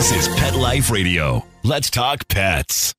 This is Pet Life Radio. Let's talk pets.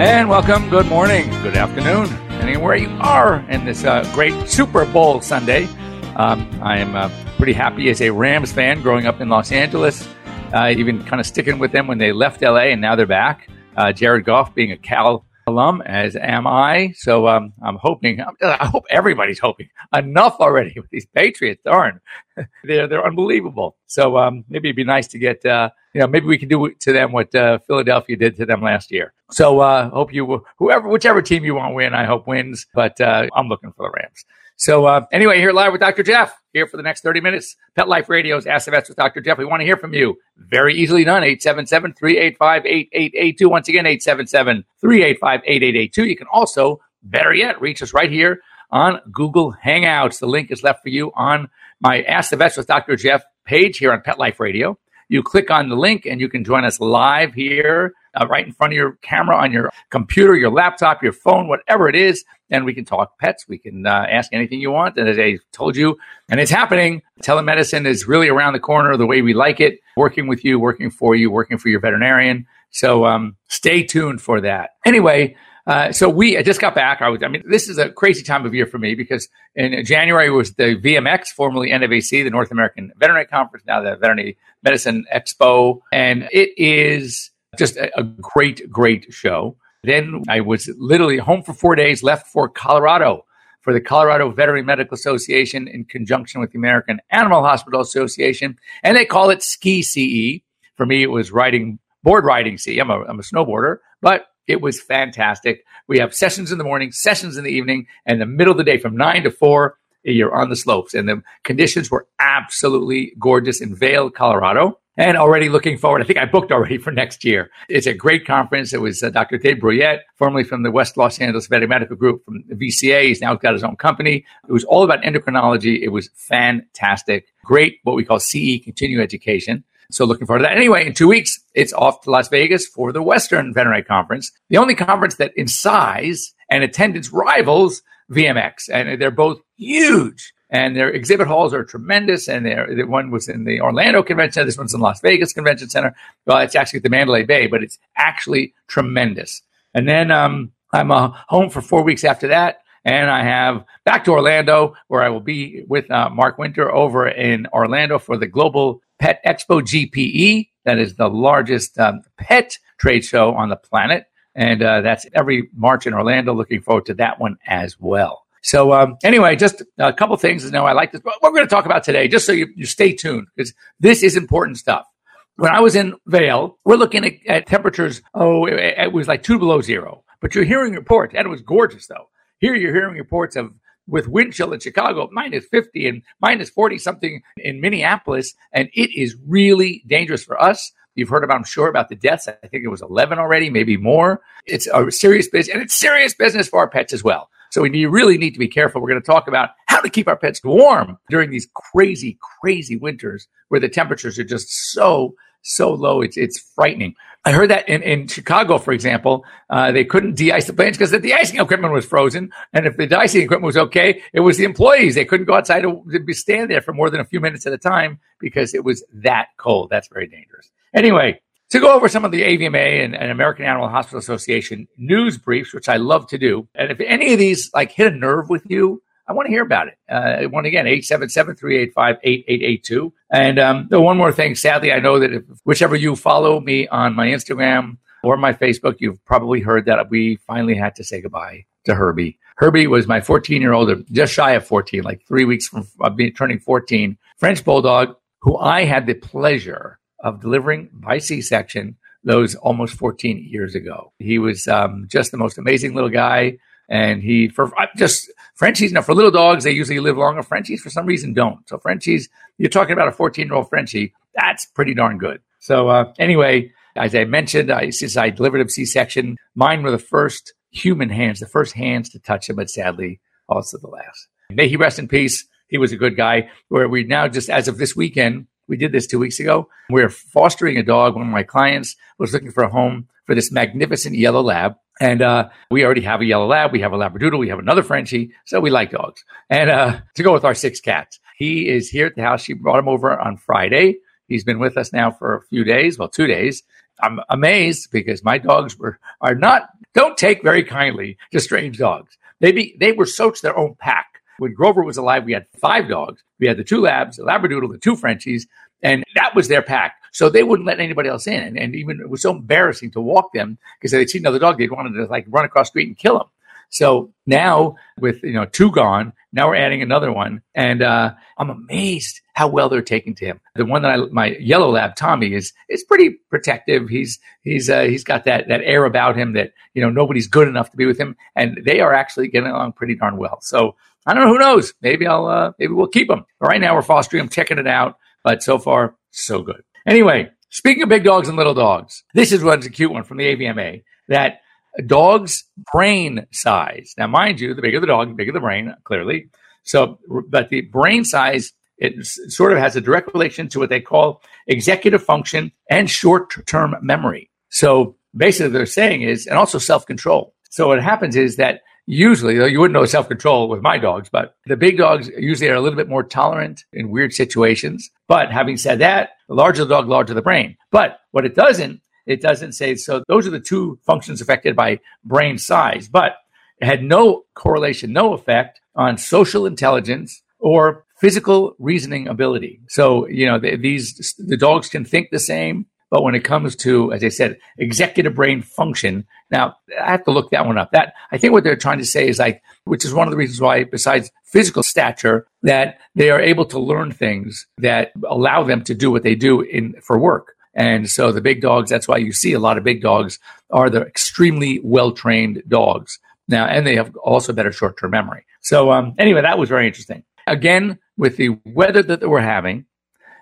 And welcome, good morning, good afternoon, anywhere you are in this uh, great Super Bowl Sunday. Um, I am uh, pretty happy as a Rams fan growing up in Los Angeles, uh, even kind of sticking with them when they left LA and now they're back. Uh, Jared Goff being a Cal alum, as am I. So um, I'm hoping, I hope everybody's hoping enough already with these Patriots. Darn, they're, they're unbelievable. So um, maybe it'd be nice to get, uh, you know, maybe we can do to them what uh, Philadelphia did to them last year. So uh, hope you, whoever, whichever team you want win, I hope wins. But uh, I'm looking for the Rams. So uh, anyway, here live with Dr. Jeff here for the next 30 minutes. Pet Life Radio's Ask the Vets with Dr. Jeff. We want to hear from you. Very easily done. 877-385-8882. Once again, 877-385-8882. You can also, better yet, reach us right here on Google Hangouts. The link is left for you on my Ask the Vets with Dr. Jeff page here on Pet Life Radio. You click on the link and you can join us live here, uh, right in front of your camera on your computer, your laptop, your phone, whatever it is. And we can talk pets. We can uh, ask anything you want. And as I told you, and it's happening, telemedicine is really around the corner the way we like it, working with you, working for you, working for your veterinarian. So um, stay tuned for that. Anyway, uh, so we I just got back. I was, I mean, this is a crazy time of year for me because in January was the VMX, formerly NAVC, the North American Veterinary Conference, now the Veterinary Medicine Expo, and it is just a, a great, great show. Then I was literally home for four days, left for Colorado for the Colorado Veterinary Medical Association in conjunction with the American Animal Hospital Association, and they call it Ski CE. For me, it was riding board riding CE. I'm a, I'm a snowboarder, but it was fantastic. We have sessions in the morning, sessions in the evening, and the middle of the day from nine to four. You're on the slopes, and the conditions were absolutely gorgeous in Vail, Colorado. And already looking forward. I think I booked already for next year. It's a great conference. It was uh, Dr. Dave Bruyette, formerly from the West Los Angeles Veterinary Medical Group from the VCA. He's now got his own company. It was all about endocrinology. It was fantastic. Great, what we call CE, continuing education. So looking forward to that. Anyway, in two weeks, it's off to Las Vegas for the Western Veterinary Conference, the only conference that in size and attendance rivals VMX. And they're both huge and their exhibit halls are tremendous. And the one was in the Orlando Convention Center. This one's in Las Vegas Convention Center. Well, it's actually at the Mandalay Bay, but it's actually tremendous. And then um, I'm uh, home for four weeks after that. And I have back to Orlando, where I will be with uh, Mark Winter over in Orlando for the Global Pet Expo GPE. That is the largest um, pet trade show on the planet. And uh, that's every March in Orlando. Looking forward to that one as well. So um, anyway, just a couple things. Now I like this. What we're going to talk about today, just so you, you stay tuned, because this is important stuff. When I was in Vail, we're looking at, at temperatures. Oh, it, it, was like two below zero. But you're hearing reports, and it was gorgeous though. Here you're hearing reports of with wind chill in Chicago, minus 50 and minus 40 something in Minneapolis, and it is really dangerous for us. You've heard about, I'm sure, about the deaths. I think it was 11 already, maybe more. It's a serious business, and it's serious business for our pets as well. So we really need to be careful. We're going to talk about how to keep our pets warm during these crazy, crazy winters where the temperatures are just so, so low. It's, it's frightening. I heard that in, in Chicago, for example, uh, they couldn't de-ice the planes because the de-icing equipment was frozen. And if the de-icing equipment was okay, it was the employees. They couldn't go outside to, to stand there for more than a few minutes at a time because it was that cold. That's very dangerous. Anyway, to go over some of the AVMA and, and, American Animal Hospital Association news briefs, which I love to do. And if any of these like hit a nerve with you, I want to hear about it. Uh, one again, 877-385-8882. And um, one more thing, sadly, I know that if, whichever you follow me on my Instagram or my Facebook, you've probably heard that we finally had to say goodbye to Herbie. Herbie was my 14 year old, just shy of 14, like three weeks from uh, turning 14, French Bulldog, who I had the pleasure of delivering by C-section those almost 14 years ago. He was um, just the most amazing little guy. And he, for just Frenchies, now for little dogs, they usually live longer. Frenchies, for some reason, don't. So Frenchies, you're talking about a 14 year old Frenchie, that's pretty darn good. So uh, anyway, as I mentioned, I, since I delivered him C-section, mine were the first human hands, the first hands to touch him, but sadly, also the last. May he rest in peace. He was a good guy. Where we now just, as of this weekend, We did this two weeks ago. We're fostering a dog. One of my clients was looking for a home for this magnificent yellow lab. And uh, we already have a yellow lab. We have a labradoodle. We have another Frenchie. So we like dogs. And uh, to go with our six cats, he is here at the house. She brought him over on Friday. He's been with us now for a few days, well, two days. I'm amazed because my dogs were are not don't take very kindly to strange dogs. They be, they were so to their own pack. When Grover was alive, we had five dogs. We had the two labs, the Labradoodle, the two Frenchies, and that was their pack. So they wouldn't let anybody else in. And, and even it was so embarrassing to walk them because they'd see another dog, they'd wanted to like run across the street and kill them. So now with you know two gone, now we're adding another one, and uh, I'm amazed how well they're taking to him. The one that I, my yellow lab Tommy is is pretty protective. He's he's uh, he's got that that air about him that you know nobody's good enough to be with him, and they are actually getting along pretty darn well. So I don't know. Who knows? Maybe I'll uh, maybe we'll keep them. Right now we're fostering them, checking it out, but so far so good. Anyway, speaking of big dogs and little dogs, this is one's a cute one from the AVMA that a dog's brain size. Now, mind you, the bigger the dog, the bigger the brain, clearly. So, but the brain size, it sort of has a direct relation to what they call executive function and short term memory. So basically, they're saying is, and also self control. So what happens is that usually, though you wouldn't know self control with my dogs, but the big dogs usually are a little bit more tolerant in weird situations. But having said that, the larger the dog, larger the brain. But what it doesn't it doesn't say so. Those are the two functions affected by brain size, but it had no correlation, no effect on social intelligence or physical reasoning ability. So, you know, the, these, the dogs can think the same, but when it comes to, as I said, executive brain function, now I have to look that one up. That I think what they're trying to say is like, which is one of the reasons why, besides physical stature, that they are able to learn things that allow them to do what they do in for work. And so the big dogs, that's why you see a lot of big dogs are the extremely well trained dogs. Now, and they have also better short term memory. So, um, anyway, that was very interesting. Again, with the weather that we're having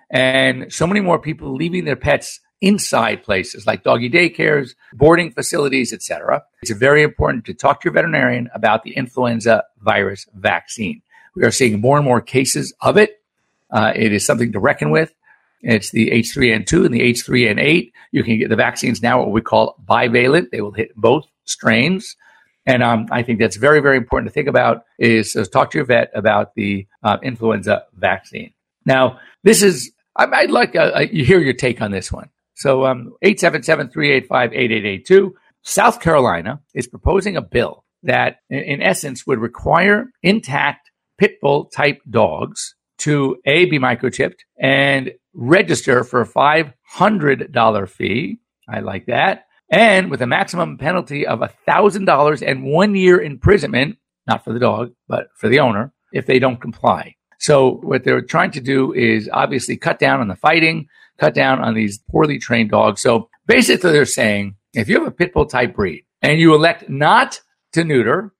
and so many more people leaving their pets inside places like doggy daycares, boarding facilities, etc. It's very important to talk to your veterinarian about the influenza virus vaccine. We are seeing more and more cases of it. Uh, it is something to reckon with. It's the H3N2 and the H3N8. You can get the vaccines now, what we call bivalent. They will hit both strains. And um, I think that's very, very important to think about is uh, talk to your vet about the uh, influenza vaccine. Now, this is, I, would like uh, uh, you hear your take on this one. So um, 877-385-8882. South Carolina is proposing a bill that in, essence would require intact pit bull type dogs to A, be microchipped and register for a $500 fee. I like that. And with a maximum penalty of $1,000 and one year imprisonment, not for the dog, but for the owner, if they don't comply. So what they're trying to do is obviously cut down on the fighting, cut down on these poorly trained dogs. So basically they're saying if you have a pit bull type breed and you elect not to neuter,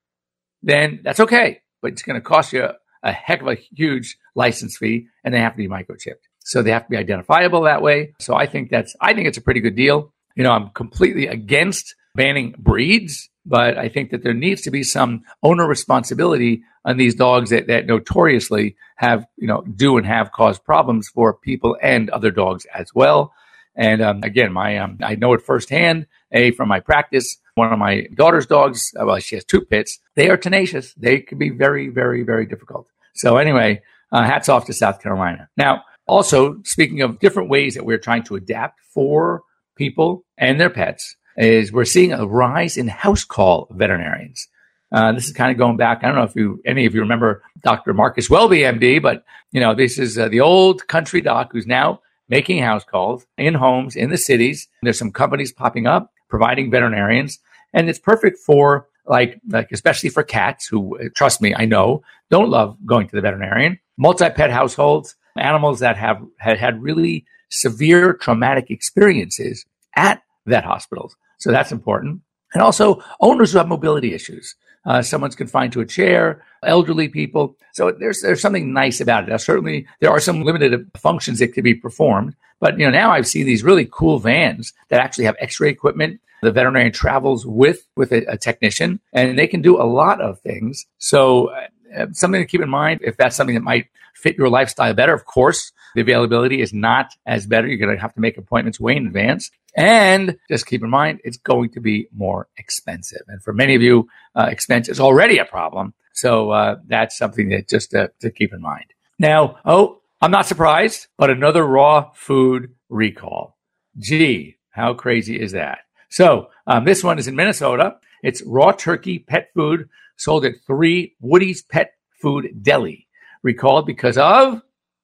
then that's okay. But it's going to cost you a heck of a huge license fee and they have to be microchipped. So they have to be identifiable that way. So I think that's, I think it's a pretty good deal. You know, I'm completely against banning breeds, but I think that there needs to be some owner responsibility on these dogs that, that notoriously have, you know, do and have caused problems for people and other dogs as well. And um, again, my um, I know it firsthand. A from my practice, one of my daughter's dogs. Well, she has two pits. They are tenacious. They can be very, very, very difficult. So anyway, uh, hats off to South Carolina. Now, also, speaking of different ways that we're trying to adapt for people and their pets, is we're seeing a rise in house call veterinarians. Uh, this is kind of going back. I don't know if you any of you remember Dr. Marcus Welby, MD, but you know this is uh, the old country doc who's now making house calls in homes in the cities. There's some companies popping up providing veterinarians, and it's perfect for like like especially for cats who trust me, I know don't love going to the veterinarian. Multi pet households animals that have had, had really severe traumatic experiences at vet hospitals. So that's important. And also owners who have mobility issues. Uh, someone's confined to a chair, elderly people. So there's there's something nice about it. Now, certainly, there are some limited functions that can be performed, but you know now I've seen these really cool vans that actually have X-ray equipment. The veterinarian travels with with a, a technician, and they can do a lot of things. So uh, something to keep in mind if that's something that might fit your lifestyle better. Of course, the availability is not as better. You're going to have to make appointments way in advance. And just keep in mind, it's going to be more expensive. And for many of you, uh, expense is already a problem. So uh, that's something that just uh, to keep in mind. Now, oh, I'm not surprised, but another raw food recall. Gee, how crazy is that? So um, this one is in Minnesota. It's raw turkey pet food sold at three Woody's Pet Food Deli, recalled because of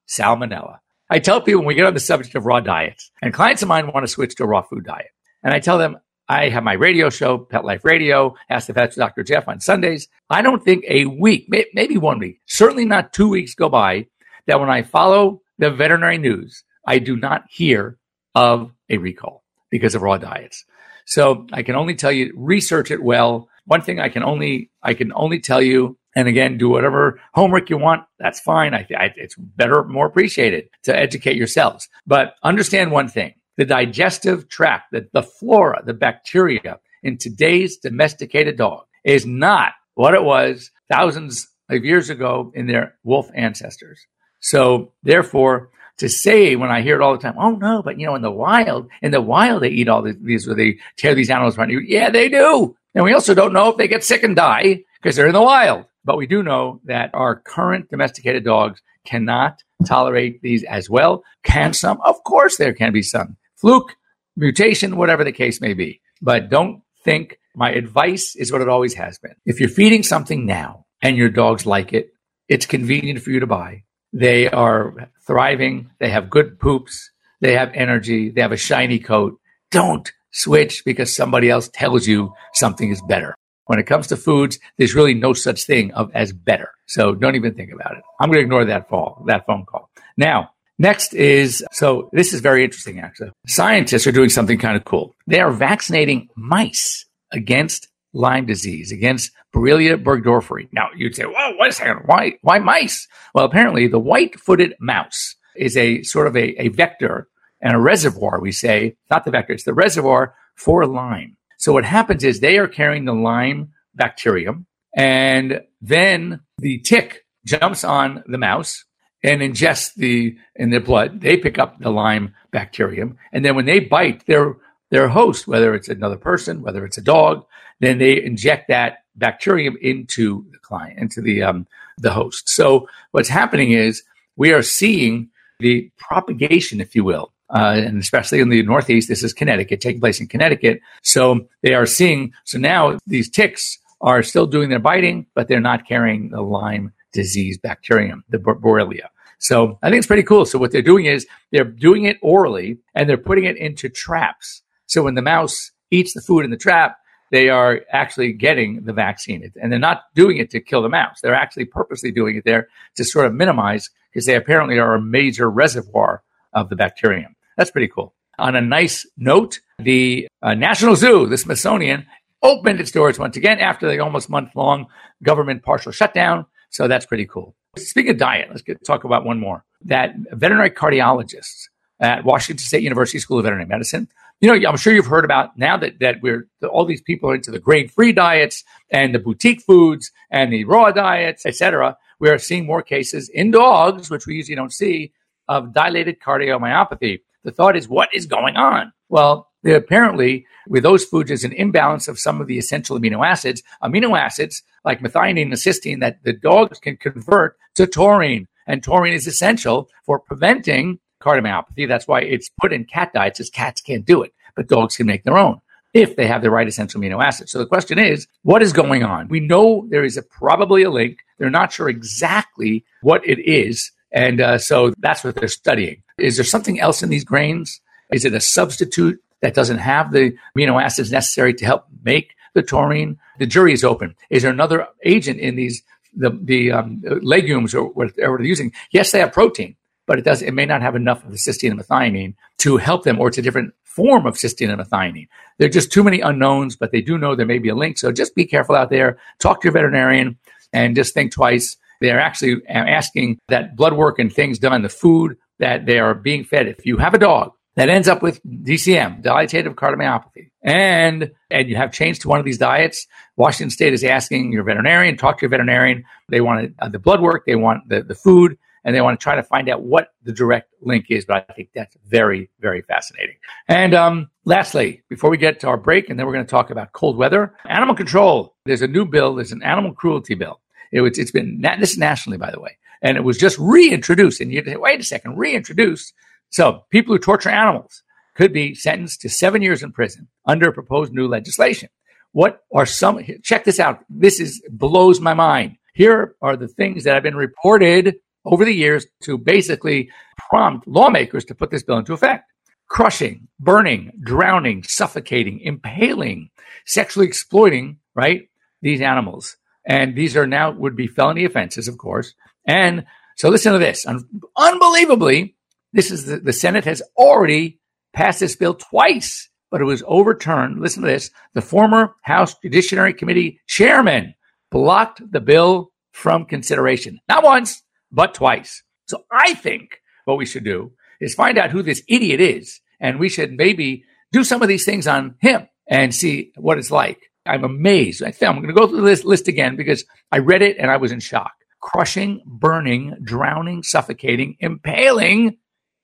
salmonella. I tell people when we get on the subject of raw diets, and clients of mine want to switch to a raw food diet, and I tell them I have my radio show, Pet Life Radio, Ask the with Dr. Jeff on Sundays. I don't think a week, maybe one week, certainly not two weeks go by that when I follow the veterinary news, I do not hear of a recall because of raw diets. So I can only tell you, research it well. One thing I can only, I can only tell you, and again, do whatever homework you want. That's fine. I, I, it's better, more appreciated to educate yourselves. But understand one thing the digestive tract, the, the flora, the bacteria in today's domesticated dog is not what it was thousands of years ago in their wolf ancestors. So therefore, to say when I hear it all the time, oh no, but you know, in the wild, in the wild, they eat all these, where they tear these animals apart. Yeah, they do. And we also don't know if they get sick and die because they're in the wild. But we do know that our current domesticated dogs cannot tolerate these as well. Can some? Of course, there can be some fluke, mutation, whatever the case may be. But don't think my advice is what it always has been. If you're feeding something now and your dogs like it, it's convenient for you to buy. They are thriving. They have good poops. They have energy. They have a shiny coat. Don't switch because somebody else tells you something is better. When it comes to foods, there's really no such thing of as better. So don't even think about it. I'm going to ignore that fall, that phone call. Now, next is, so this is very interesting actually. Scientists are doing something kind of cool. They are vaccinating mice against Lyme disease, against Borrelia burgdorferi. Now you'd say, whoa, wait a second. Why, why mice? Well, apparently the white footed mouse is a sort of a, a vector and a reservoir, we say, not the vector, it's the reservoir for Lyme. So what happens is they are carrying the Lyme bacterium and then the tick jumps on the mouse and ingests the in their blood. They pick up the Lyme bacterium. And then when they bite their their host, whether it's another person, whether it's a dog, then they inject that bacterium into the client, into the um, the host. So what's happening is we are seeing the propagation, if you will, uh, and especially in the Northeast, this is Connecticut, taking place in Connecticut. So they are seeing, so now these ticks are still doing their biting, but they're not carrying the Lyme disease bacterium, the Borrelia. So I think it's pretty cool. So what they're doing is they're doing it orally and they're putting it into traps. So when the mouse eats the food in the trap, they are actually getting the vaccine. And they're not doing it to kill the mouse. They're actually purposely doing it there to sort of minimize because they apparently are a major reservoir of the bacterium. That's pretty cool. On a nice note, the uh, National Zoo, the Smithsonian, opened its doors once again after the almost month long government partial shutdown. So that's pretty cool. Speaking of diet, let's get, talk about one more. That veterinary cardiologists at Washington State University School of Veterinary Medicine you know, I'm sure you've heard about now that, that we're all these people are into the grain free diets and the boutique foods and the raw diets, etc. We are seeing more cases in dogs, which we usually don't see, of dilated cardiomyopathy. The thought is, what is going on? Well, apparently, with those foods, there's an imbalance of some of the essential amino acids. Amino acids like methionine and cysteine that the dogs can convert to taurine. And taurine is essential for preventing cardiomyopathy. That's why it's put in cat diets, as cats can't do it, but dogs can make their own if they have the right essential amino acids. So the question is, what is going on? We know there is a, probably a link. They're not sure exactly what it is. And uh, so that's what they're studying. Is there something else in these grains? Is it a substitute that doesn't have the amino acids necessary to help make the taurine? The jury is open. Is there another agent in these the the um, legumes or whatever they're using? Yes, they have protein, but it does it may not have enough of the cysteine and methionine to help them, or it's a different form of cysteine and methionine. There are just too many unknowns, but they do know there may be a link. So just be careful out there. Talk to your veterinarian and just think twice. They're actually asking that blood work and things done, the food that they are being fed. If you have a dog that ends up with DCM, dilated cardiomyopathy, and and you have changed to one of these diets, Washington State is asking your veterinarian, talk to your veterinarian. They want uh, the blood work, they want the, the food, and they want to try to find out what the direct link is. But I think that's very, very fascinating. And um, lastly, before we get to our break, and then we're going to talk about cold weather, animal control. There's a new bill. There's an animal cruelty bill. It, has been this nationally, by the way, and it was just reintroduced. And you say, wait a second, reintroduced. So people who torture animals could be sentenced to seven years in prison under proposed new legislation. What are some, check this out. This is blows my mind. Here are the things that have been reported over the years to basically prompt lawmakers to put this bill into effect. Crushing, burning, drowning, suffocating, impaling, sexually exploiting, right? These animals. And these are now would be felony offenses, of course. And so listen to this. Un- unbelievably, this is the, the Senate has already passed this bill twice, but it was overturned. Listen to this. The former House Judiciary Committee chairman blocked the bill from consideration. Not once, but twice. So I think what we should do is find out who this idiot is. And we should maybe do some of these things on him and see what it's like. I'm amazed. I I'm going to go through this list again because I read it and I was in shock. Crushing, burning, drowning, suffocating, impaling,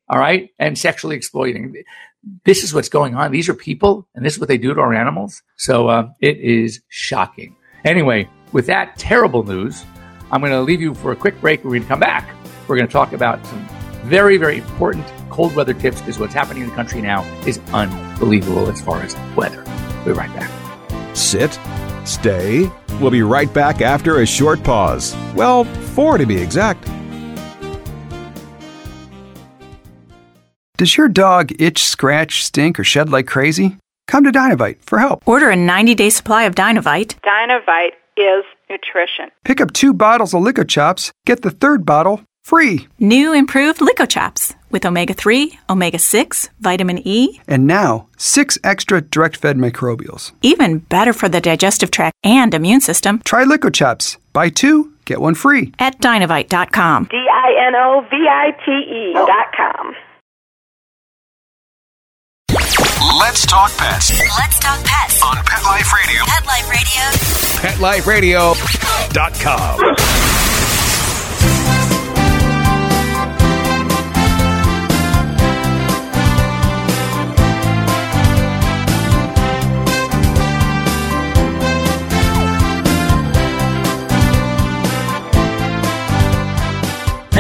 all right, and sexually exploiting. This is what's going on. These are people, and this is what they do to our animals. So uh, it is shocking. Anyway, with that terrible news, I'm going to leave you for a quick break. We're going to come back. We're going to talk about some very, very important cold weather tips because what's happening in the country now is unbelievable as far as weather. We'll be right back. Sit, stay. We'll be right back after a short pause. Well, four to be exact. Does your dog itch, scratch, stink, or shed like crazy? Come to Dinovite for help. Order a 90 day supply of Dinovite. Dinovite is nutrition. Pick up two bottles of LickOChops, get the third bottle free. New improved LickOChops with omega 3, omega 6, vitamin E, and now six extra direct fed microbials. Even better for the digestive tract and immune system. Try LickOChops. Buy two, get one free. At dinovite.com. D I N O V I T E.com. Let's talk pets Let's talk pets on Pet Life Radio. Pet Life Radio. PetLifeRadio.com.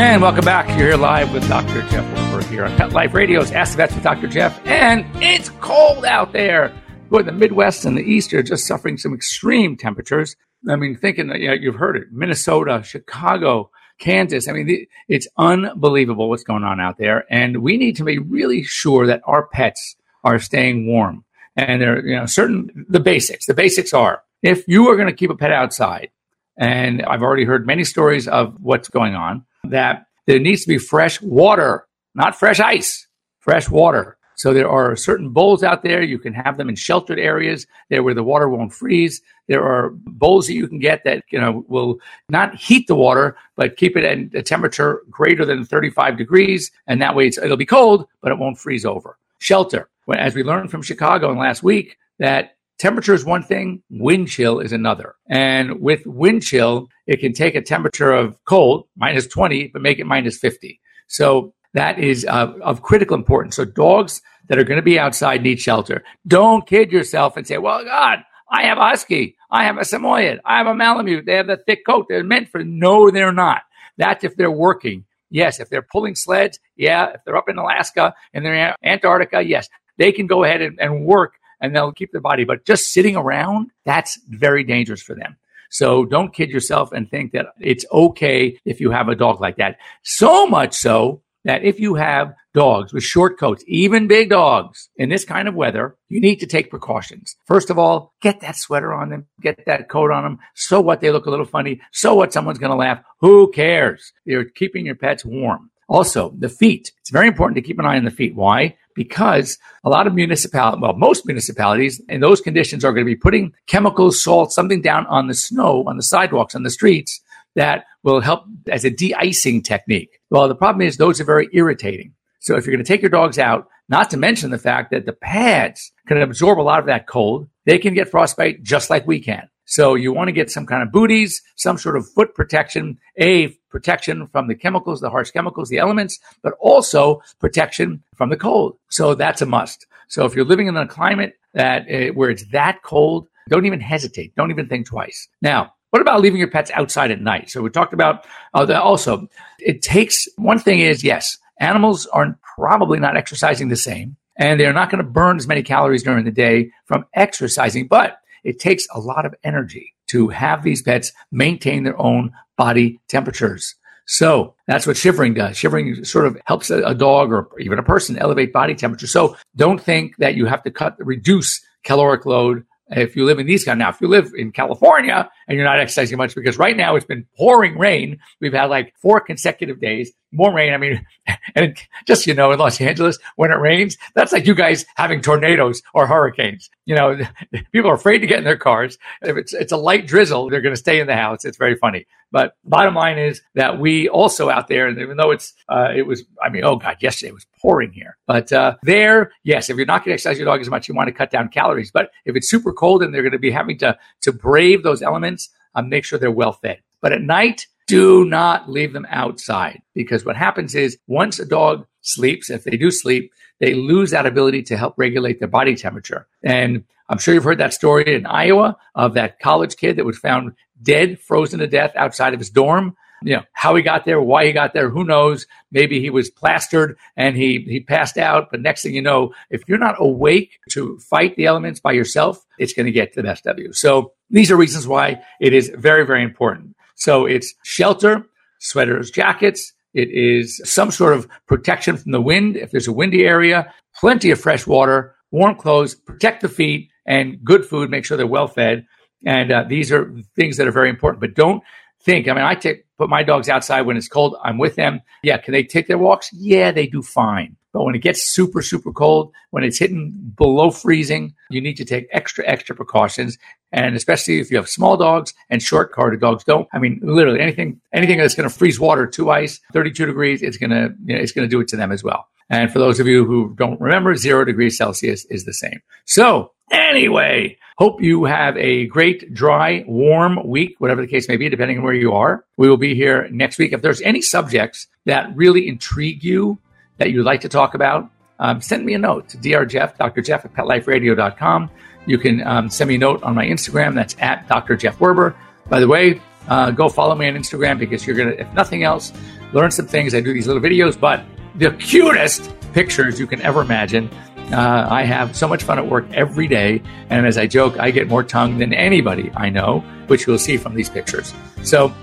And welcome back. You're here live with Dr. Jeff Werber here on Pet Life Radio's Ask the Vets with Dr. Jeff. And it's cold out there. Boy, the Midwest and the East are just suffering some extreme temperatures. I mean, thinking that you know, you've heard it Minnesota, Chicago, Kansas. I mean, it's unbelievable what's going on out there. And we need to be really sure that our pets are staying warm. And there are, you know, certain, the basics. The basics are if you are going to keep a pet outside, and I've already heard many stories of what's going on, that there needs to be fresh water, not fresh ice, fresh water. So there are certain bowls out there. You can have them in sheltered areas there where the water won't freeze. There are bowls that you can get that, you know, will not heat the water, but keep it at a temperature greater than 35 degrees. And that way it'll be cold, but it won't freeze over. Shelter. As we learned from Chicago in last week, that temperature is one thing, wind chill is another. And with wind chill, it can take a temperature of cold, minus 20, but make it minus 50. So that is uh, of critical importance. So dogs that are going to be outside need shelter. Don't kid yourself and say, well, God, I have a husky. I have a Samoyed. I have a Malamute. They have the thick coat. They're meant for, no, they're not. That's if they're working. Yes. If they're pulling sleds, yeah. If they're up in Alaska and they're in Antarctica, yes. They can go ahead and, and work and they'll keep their body. But just sitting around, that's very dangerous for them. So don't kid yourself and think that it's okay if you have a dog like that. So much so that if you have dogs with short coats, even big dogs in this kind of weather, you need to take precautions. First of all, get that sweater on them, get that coat on them. So what? They look a little funny. So what? Someone's going to laugh. Who cares? You're keeping your pets warm. Also, the feet. It's very important to keep an eye on the feet. Why? Because a lot of municipalities, well, most municipalities in those conditions are going to be putting chemicals, salt, something down on the snow, on the sidewalks, on the streets that will help as a de-icing technique. Well, the problem is those are very irritating. So if you're going to take your dogs out, not to mention the fact that the pads can absorb a lot of that cold. They can get frostbite just like we can. So you want to get some kind of booties, some sort of foot protection, a protection from the chemicals, the harsh chemicals, the elements, but also protection from the cold. So that's a must. So if you're living in a climate that uh, where it's that cold, don't even hesitate. Don't even think twice. Now, what about leaving your pets outside at night? So we talked about uh, also, it takes one thing is yes, animals are probably not exercising the same and they're not going to burn as many calories during the day from exercising, but it takes a lot of energy to have these pets maintain their own body temperatures. So that's what shivering does. Shivering sort of helps a, dog or even a person elevate body temperature. So don't think that you have to cut, reduce caloric load if you live in these kind now if you live in california and you're not exercising much because right now it's been pouring rain we've had like four consecutive days more rain i mean and just you know in los angeles when it rains that's like you guys having tornadoes or hurricanes you know people are afraid to get in their cars if it's it's a light drizzle they're going to stay in the house it's very funny but bottom line is that we also out there and even though it's uh, it was i mean oh god yesterday it was pouring here but uh, there yes if you're not going to exercise your dog as much you want to cut down calories but if it's super cold and they're going to be having to to brave those elements, um, make sure they're well fed. But at night, do not leave them outside because what happens is once a dog sleeps, if they do sleep, they lose that ability to help regulate their body temperature. And I'm sure you've heard that story in Iowa of that college kid that was found dead, frozen to death outside of his dorm you know how he got there, why he got there, who knows? Maybe he was plastered and he he passed out. But next thing you know, if you're not awake to fight the elements by yourself, it's going to get to the best of you. So these are reasons why it is very very important. So it's shelter, sweaters, jackets. It is some sort of protection from the wind if there's a windy area. Plenty of fresh water, warm clothes, protect the feet, and good food. Make sure they're well fed. And uh, these are things that are very important. But don't think. I mean, I take put my dogs outside when it's cold. I'm with them. Yeah, can they take their walks? Yeah, they do fine. But when it gets super, super cold, when it's hitting below freezing, you need to take extra, extra precautions. And especially if you have small dogs and short carded dogs, don't. I mean, literally anything, anything that's going to freeze water to ice, 32 degrees, it's going to, you know, it's going to do it to them as well. And for those of you who don't remember, zero degrees Celsius is the same. So anyway, Hope you have a great, dry, warm week, whatever the case may be, depending on where you are. We will be here next week. If there's any subjects that really intrigue you that you'd like to talk about, um, send me a note to drjeff, Jeff at petliferadio.com. You can um, send me a note on my Instagram. That's at Dr. Jeff Werber. By the way, uh, go follow me on Instagram because you're going to, if nothing else, learn some things. I do these little videos, but the cutest pictures you can ever imagine. Uh, I have so much fun at work every day. And as I joke, I get more tongue than anybody I know, which you'll see from these pictures. So,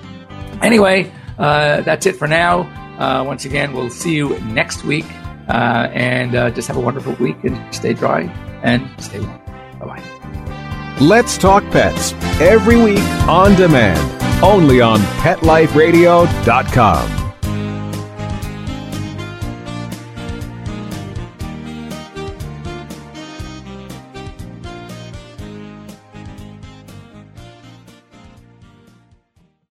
anyway, uh, that's it for now. Uh, once again, we'll see you next week. Uh, and uh, just have a wonderful week and stay dry and stay warm. Bye bye. Let's Talk Pets every week on demand, only on PetLifeRadio.com.